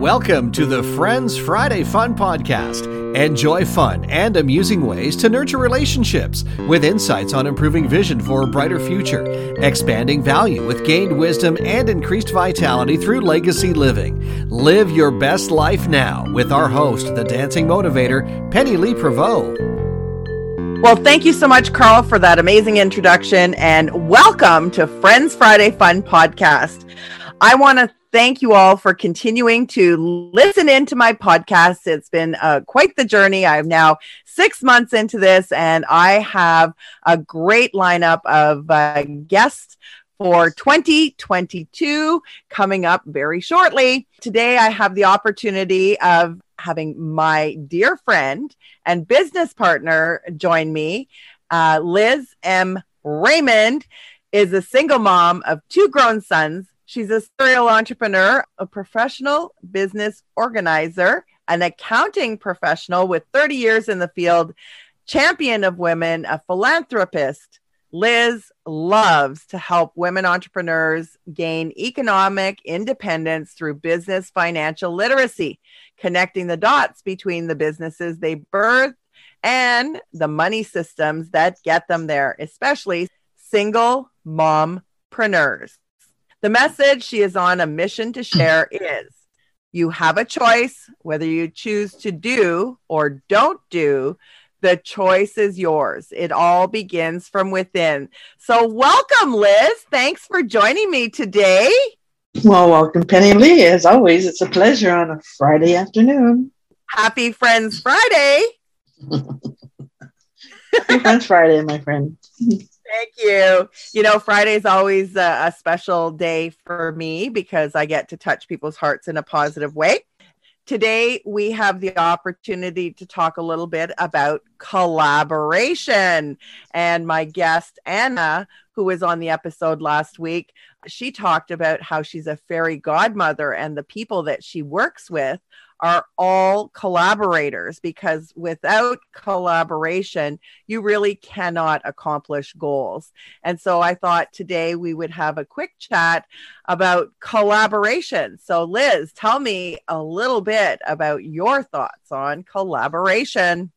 Welcome to the Friends Friday Fun Podcast. Enjoy fun and amusing ways to nurture relationships with insights on improving vision for a brighter future, expanding value with gained wisdom and increased vitality through legacy living. Live your best life now with our host, the dancing motivator, Penny Lee Prevost. Well, thank you so much, Carl, for that amazing introduction, and welcome to Friends Friday Fun Podcast. I want to thank you all for continuing to listen into my podcast. It's been uh, quite the journey. I'm now six months into this, and I have a great lineup of uh, guests for 2022 coming up very shortly. Today, I have the opportunity of having my dear friend and business partner join me. Uh, Liz M. Raymond is a single mom of two grown sons She's a serial entrepreneur, a professional business organizer, an accounting professional with 30 years in the field, champion of women, a philanthropist. Liz loves to help women entrepreneurs gain economic independence through business financial literacy, connecting the dots between the businesses they birth and the money systems that get them there, especially single mompreneurs. The message she is on a mission to share is you have a choice whether you choose to do or don't do. The choice is yours. It all begins from within. So, welcome, Liz. Thanks for joining me today. Well, welcome, Penny Lee. As always, it's a pleasure on a Friday afternoon. Happy Friends Friday. Happy Friends Friday, my friend. Thank you. You know, Friday is always a, a, special day for me because I get to touch people's hearts in a positive way. Today, we have the opportunity to talk a little bit about collaboration. And my guest, Anna, who was on the episode last week, she talked about how she's a fairy godmother and the people that she works with are all collaborators because without collaboration, you really cannot accomplish goals. And so I thought today we would have a quick chat about collaboration. So, Liz, tell me a little bit about your thoughts on collaboration.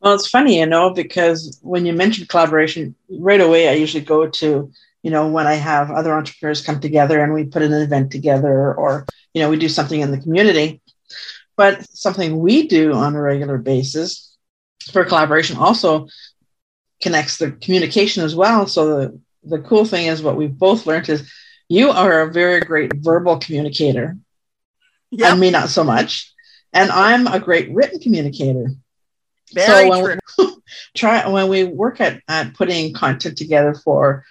Well, it's funny, you know, because when you mention collaboration, right away I usually go to, you know, when I have other entrepreneurs come together and we put an event together or, you know, we do something in the community. But something we do on a regular basis for collaboration also connects the communication as well. So the, the cool thing is what we've both learned is you are a very great verbal communicator. Yep. And me not so much. And I'm a great written communicator. Very so when true. We try when we work at, at putting content together for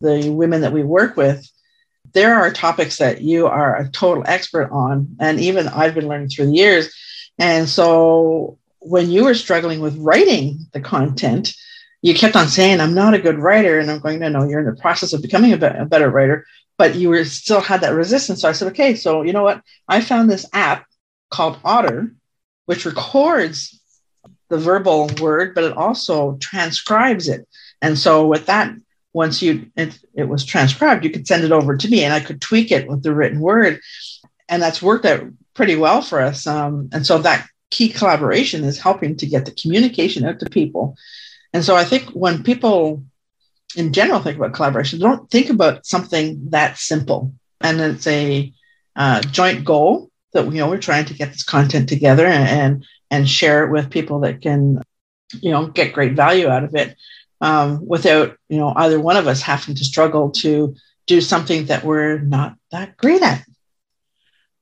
the women that we work with, there are topics that you are a total expert on, and even I've been learning through the years. And so when you were struggling with writing the content, you kept on saying, I'm not a good writer. And I'm going, no, no, you're in the process of becoming a, be- a better writer, but you were still had that resistance. So I said, okay, so you know what? I found this app called Otter, which records the verbal word, but it also transcribes it. And so with that, once you it, it was transcribed, you could send it over to me and I could tweak it with the written word. And that's worked out pretty well for us. Um, and so that key collaboration is helping to get the communication out to people. And so I think when people in general think about collaboration, don't think about something that simple. And it's a uh, joint goal that you know we're trying to get this content together and and share it with people that can you know get great value out of it um, without you know either one of us having to struggle to do something that we're not that great at.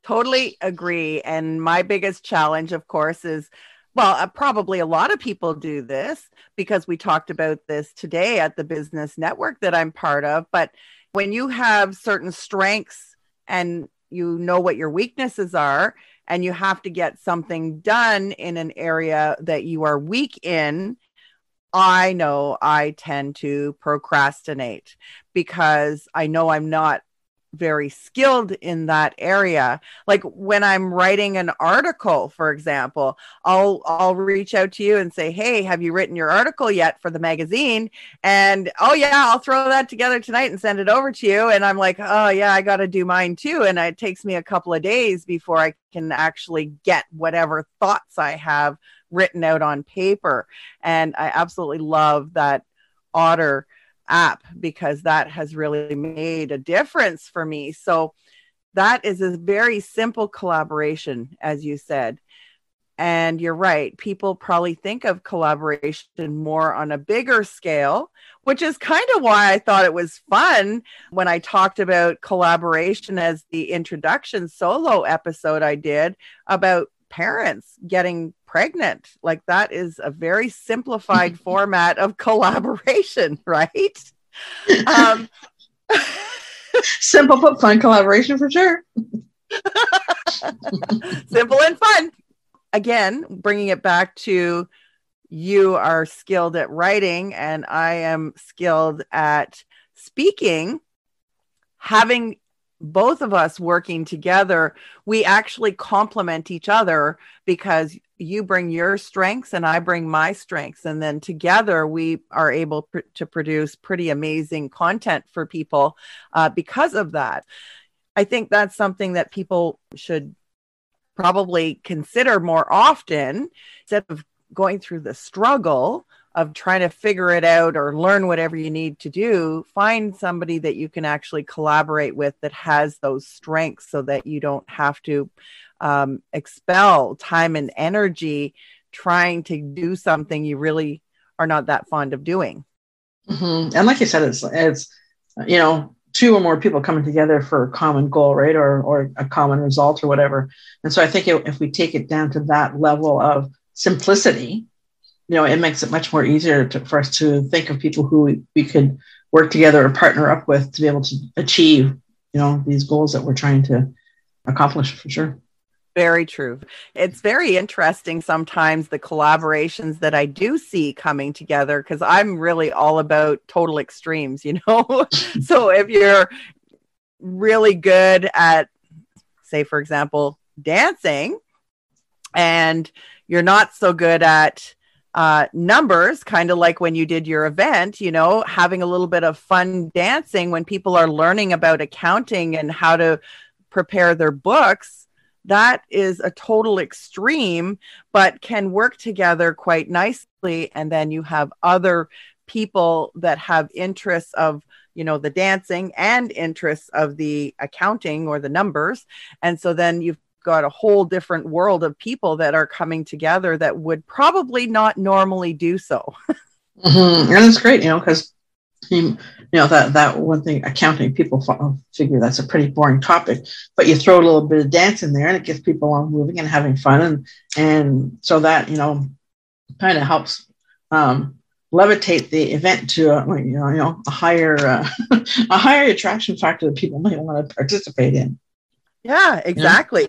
Totally agree. And my biggest challenge of course is well uh, probably a lot of people do this because we talked about this today at the business network that i'm part of. But when you have certain strengths and you know what your weaknesses are and you have to get something done in an area that you are weak in I know I tend to procrastinate because I know I'm not very skilled in that area. Like when i'm writing an article for example i'll i'll reach out to you and say hey have you written your article yet for the magazine? And oh yeah i'll throw that together tonight and send it over to you. And i'm like oh yeah i got to do mine too. And it takes me a couple of days before i can actually get whatever thoughts i have written out on paper and i absolutely love that otter app because that has really made a difference for me. So that is a very simple collaboration, as you said. And you're right, people probably think of collaboration more on a bigger scale, which is kind of why I thought it was fun when I talked about collaboration as the introduction solo episode I did about parents getting pregnant. Like that is a very simplified format of collaboration, right? Um, Simple but fun collaboration for sure. Simple and fun. Again, bringing it back to you are skilled at writing and I am skilled at speaking. Having both of us working together, we actually complement each other because you bring your strengths and I bring my strengths. And then together we are able pr- to produce pretty amazing content for people uh, because of that. I think that's something that people should probably consider more often instead of going through the struggle of trying to figure it out or learn whatever you need to do, find somebody that you can actually collaborate with that has those strengths so that you don't have to um, expel time and energy trying to do something you really are not that fond of doing. Mm-hmm. And like you said, it's it's you know two or more people coming together for a common goal, right, or or a common result or whatever. And so I think it, if we take it down to that level of simplicity, you know, it makes it much more easier to, for us to think of people who we, we could work together or partner up with to be able to achieve, you know, these goals that we're trying to accomplish for sure. Very true. It's very interesting sometimes the collaborations that I do see coming together because I'm really all about total extremes, you know? so if you're really good at, say, for example, dancing, and you're not so good at uh, numbers, kind of like when you did your event, you know, having a little bit of fun dancing when people are learning about accounting and how to prepare their books that is a total extreme, but can work together quite nicely. And then you have other people that have interests of you know the dancing and interests of the accounting or the numbers and so then you've got a whole different world of people that are coming together that would probably not normally do so mm-hmm. and it's great you know because you, know that that one thing accounting people figure that's a pretty boring topic but you throw a little bit of dance in there and it gets people on moving and having fun and and so that you know kind of helps um, levitate the event to a, you know, you know a higher uh, a higher attraction factor that people might want to participate in yeah exactly?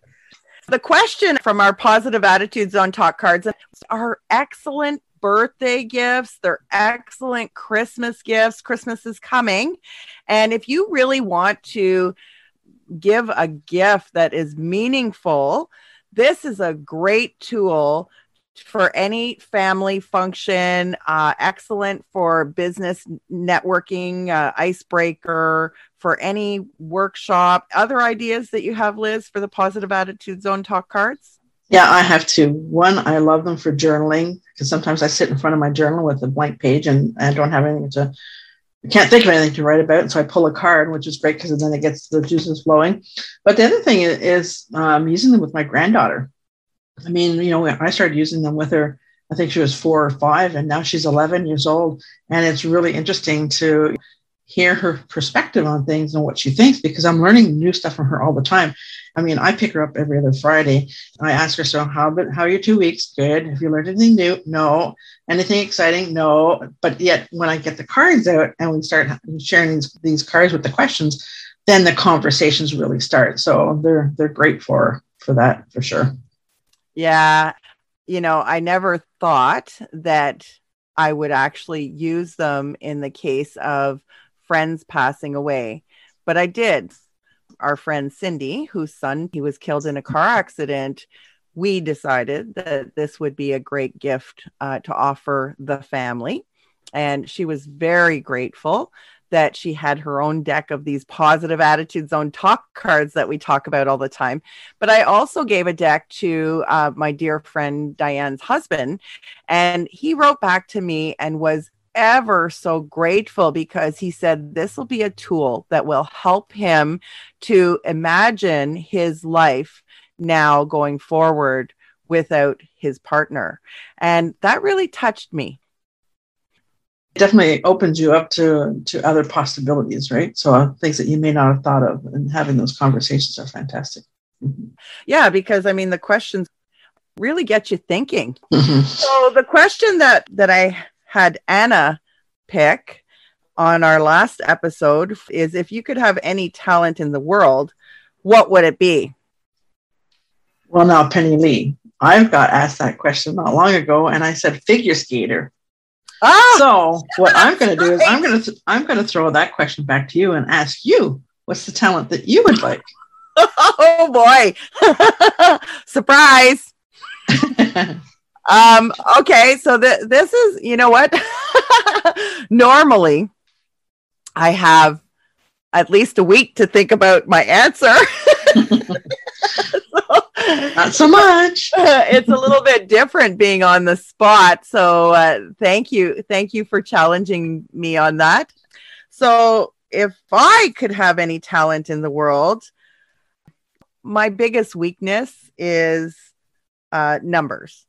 The question from our positive attitude zone talk cards are excellent birthday gifts, they're excellent Christmas gifts. Christmas is coming. And if you really want to give a gift that is meaningful, this is a great tool for any family function, uh, excellent for business networking, uh, icebreaker, for any workshop. Other ideas that you have, Liz, for the Positive Attitude Zone talk cards? Yeah, I have two. One, I love them for journaling because sometimes I sit in front of my journal with a blank page and I don't have anything to, I can't think of anything to write about. And so I pull a card, which is great because then it gets the juices flowing. But the other thing is, um, using them with my granddaughter. I mean, you know, I started using them with her. I think she was four or five, and now she's 11 years old. And it's really interesting to hear her perspective on things and what she thinks because I'm learning new stuff from her all the time. I mean, I pick her up every other Friday. I ask her, "So how but how are your two weeks? Good. Have you learned anything new? No. Anything exciting? No. But yet, when I get the cards out and we start sharing these, these cards with the questions, then the conversations really start. So they're they're great for for that for sure. Yeah, you know, I never thought that I would actually use them in the case of friends passing away, but I did. our friend Cindy, whose son he was killed in a car accident, we decided that this would be a great gift uh, to offer the family. And she was very grateful that she had her own deck of these positive attitude zone talk cards that we talk about all the time. But I also gave a deck to uh, my dear friend Diane's husband, and he wrote back to me and was ever so grateful because he said this will be a tool that will help him to imagine his life now going forward without his partner. And that really touched me. It definitely opens you up to, to other possibilities, right? So uh, things that you may not have thought of, and having those conversations are fantastic. Mm-hmm. Yeah, because I mean, the questions really get you thinking. Mm-hmm. So the question that that I had Anna pick on our last episode is if you could have any talent in the world, what would it be? Well, now, Penny Lee, I've got asked that question not long ago, and I said figure skater. Oh, so what I'm going to do is I'm going to I'm going to throw that question back to you and ask you what's the talent that you would like. oh boy, surprise! um, okay, so th- this is you know what? Normally, I have at least a week to think about my answer. Not so much. it's a little bit different being on the spot. So uh, thank you. Thank you for challenging me on that. So if I could have any talent in the world, my biggest weakness is uh, numbers.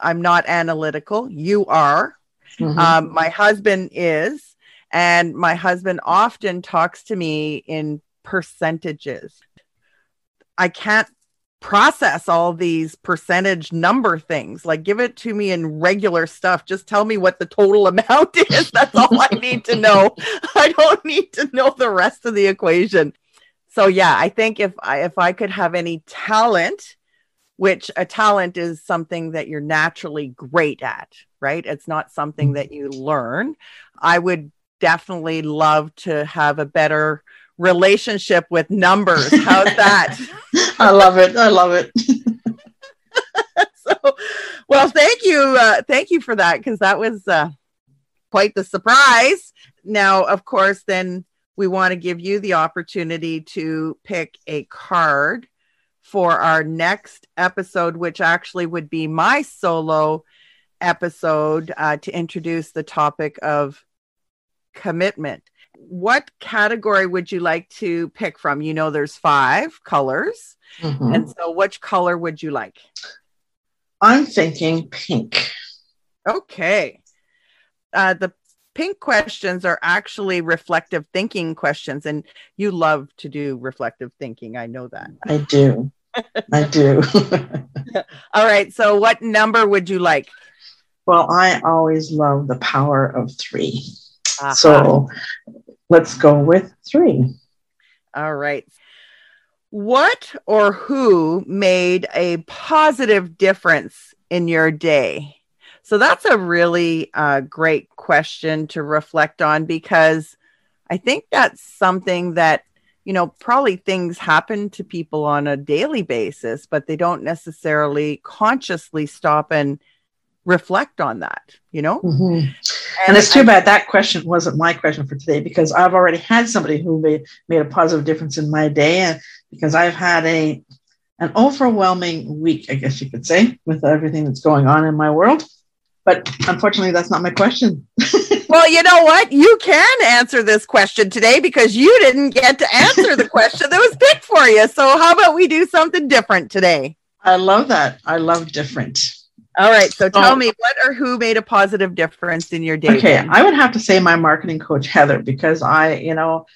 I'm not analytical. You are. Mm-hmm. Um, my husband is. And my husband often talks to me in percentages. I can't process all these percentage number things. Like, give it to me in regular stuff. Just tell me what the total amount is. That's all I need to know. I don't need to know the rest of the equation. So, yeah, I think if I if I could have any talent, which a talent is something that you're naturally great at, right? It's not something that you learn. I would definitely love to have a better relationship with numbers. How's that? I love it. I love it. so, well, thank you. Uh, thank you for that because that was uh, quite the surprise. Now, of course, then we want to give you the opportunity to pick a card for our next episode, which actually would be my solo episode uh, to introduce the topic of commitment what category would you like to pick from? You know, there's five colors. Mm-hmm. And so, which color would you like? I'm thinking pink. Okay. Uh, the pink questions are actually reflective thinking questions, and you love to do reflective thinking. I know that. I do. I do. All right. So, what number would you like? Well, I always love the power of 3 uh-huh. So let's go with three. All right. What or who made a positive difference in your day? So that's a really uh, great question to reflect on because I think that's something that, you know, probably things happen to people on a daily basis, but they don't necessarily consciously stop and reflect on that, you know? Mm-hmm. And, it's too bad that question wasn't my question for today because I've already had somebody who made, made a positive difference in my day. And because I've had a an overwhelming week, I guess you could say, with everything that's going on in my world. But unfortunately, that's not my question. well, you know what? You can answer this question today because you didn't get to answer the question that was picked for you. So, how about we do something different today? I love that. I love different. All right. So tell oh. me what or who made a positive difference in your day? Okay. I would have to say my marketing coach, Heather, because I, you know,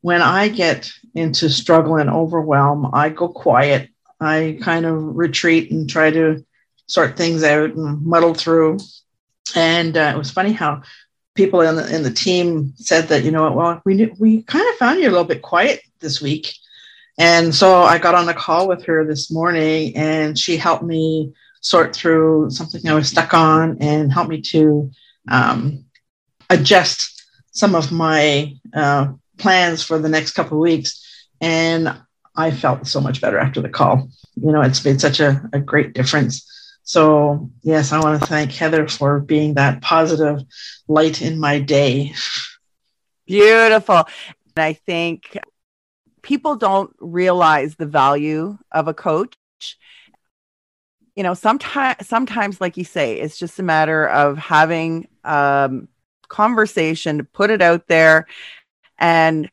when I get into struggle and overwhelm, I go quiet. I kind of retreat and try to sort things out and muddle through. And uh, it was funny how people in the, in the team said that, you know, well, we, we kind of found you a little bit quiet this week. And so I got on a call with her this morning and she helped me sort through something I was stuck on and help me to um, adjust some of my uh, plans for the next couple of weeks. And I felt so much better after the call. You know, it's made such a, a great difference. So, yes, I want to thank Heather for being that positive light in my day. Beautiful. And I think people don't realize the value of a coach. You know, sometimes, sometimes, like you say, it's just a matter of having um, conversation, put it out there, and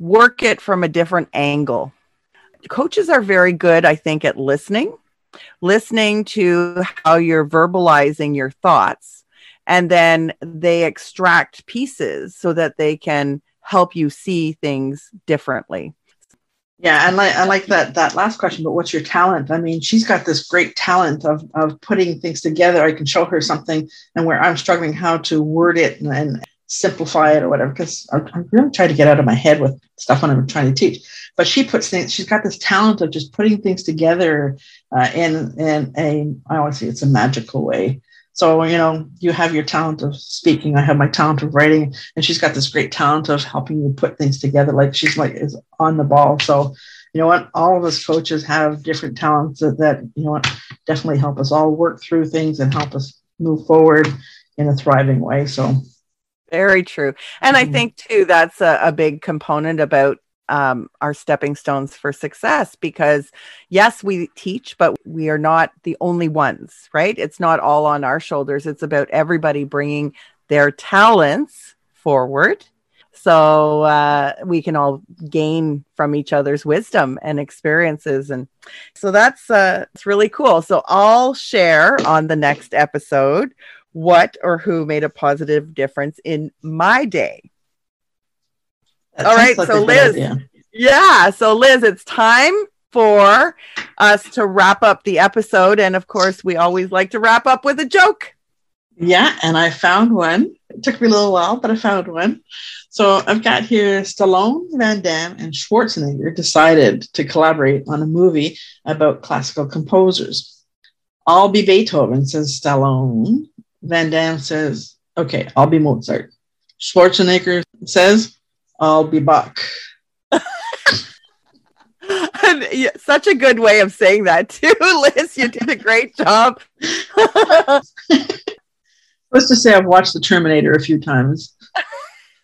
work it from a different angle. Coaches are very good, I think, at listening, listening to how you're verbalizing your thoughts, and then they extract pieces so that they can help you see things differently. Yeah, and like I like that that last question, but what's your talent? I mean, she's got this great talent of of putting things together. I can show her something and where I'm struggling how to word it and, and simplify it or whatever, because I'm, I'm really trying to get out of my head with stuff when I'm trying to teach. But she puts things, she's got this talent of just putting things together uh, in, in a, I always say it's a magical way. So, you know, you have your talent of speaking. I have my talent of writing, and she's got this great talent of helping you put things together. Like she's like is on the ball. So, you know what? All of us coaches have different talents that, that you know what definitely help us all work through things and help us move forward in a thriving way. So very true. And mm-hmm. I think too that's a, a big component about um, our stepping stones for success because yes we teach but we are not the only ones right? It's not all on our shoulders. It's about everybody bringing their talents forward. So uh, we can all gain from each other's wisdom and experiences. And so that's uh, it's really cool. So i'll share on the next episode what or who made a positive difference in my day. All right, like so Liz. Yeah, so Liz, it's time for us to wrap up the episode. And of course, we always like to wrap up with a joke. Yeah, and I found one. It took me a little while, but I found one. So I've got here Stallone, Van Damme, and Schwarzenegger decided to collaborate on a movie about classical composers. I'll be Beethoven, says Stallone. Van Damme says, okay, I'll be Mozart. Schwarzenegger says, I'll be Bach. yeah, such a good way of saying that too, Liz. You did a great job. Let's just say I've watched The Terminator a few times.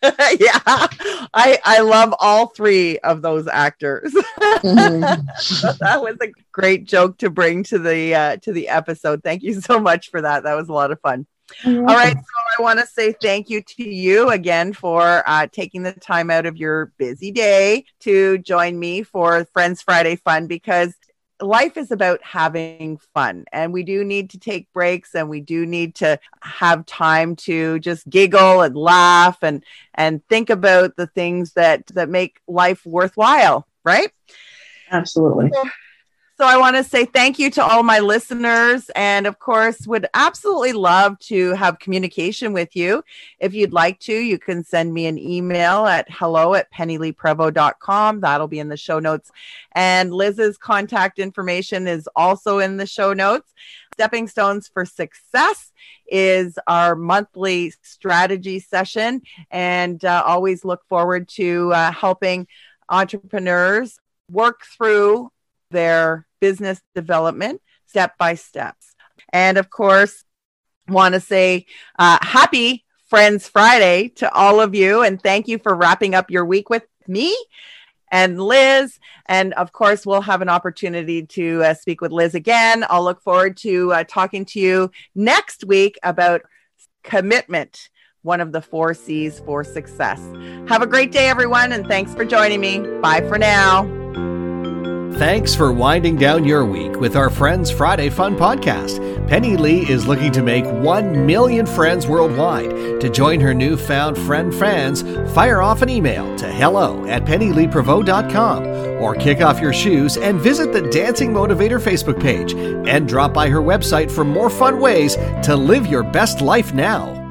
yeah, I I love all three of those actors. mm-hmm. that was a great joke to bring to the uh, to the episode. Thank you so much for that. That was a lot of fun. All right, so I want to say thank you to you again for uh, taking the time out of your busy day to join me for Friends Friday Fun because life is about having fun and we do need to take breaks and we do need to have time to just giggle and laugh and and think about the things that that make life worthwhile right? Absolutely. So, so I want to say thank you to all my listeners and of course would absolutely love to have communication with you. If you'd like to, you can send me an email at hello at pennyleeprevost.com. That'll be in the show notes. And Liz's contact information is also in the show notes. Stepping Stones for Success is our monthly strategy session and uh, always look forward to uh, helping entrepreneurs work through their business development step by steps. And of course, want to say uh, happy Friends Friday to all of you. And thank you for wrapping up your week with me and Liz. And of course, we'll have an opportunity to uh, speak with Liz again. I'll look forward to uh, talking to you next week about commitment, one of the four C's for success. Have a great day, everyone. And thanks for joining me. Bye for now. Thanks for winding down your week with our Friends Friday Fun podcast. Penny Lee is looking to make 1 million friends worldwide. To join her newfound friend fans, fire off an email to hello at pennyleeprevost.com or kick off your shoes and visit the Dancing Motivator Facebook page and drop by her website for more fun ways to live your best life now.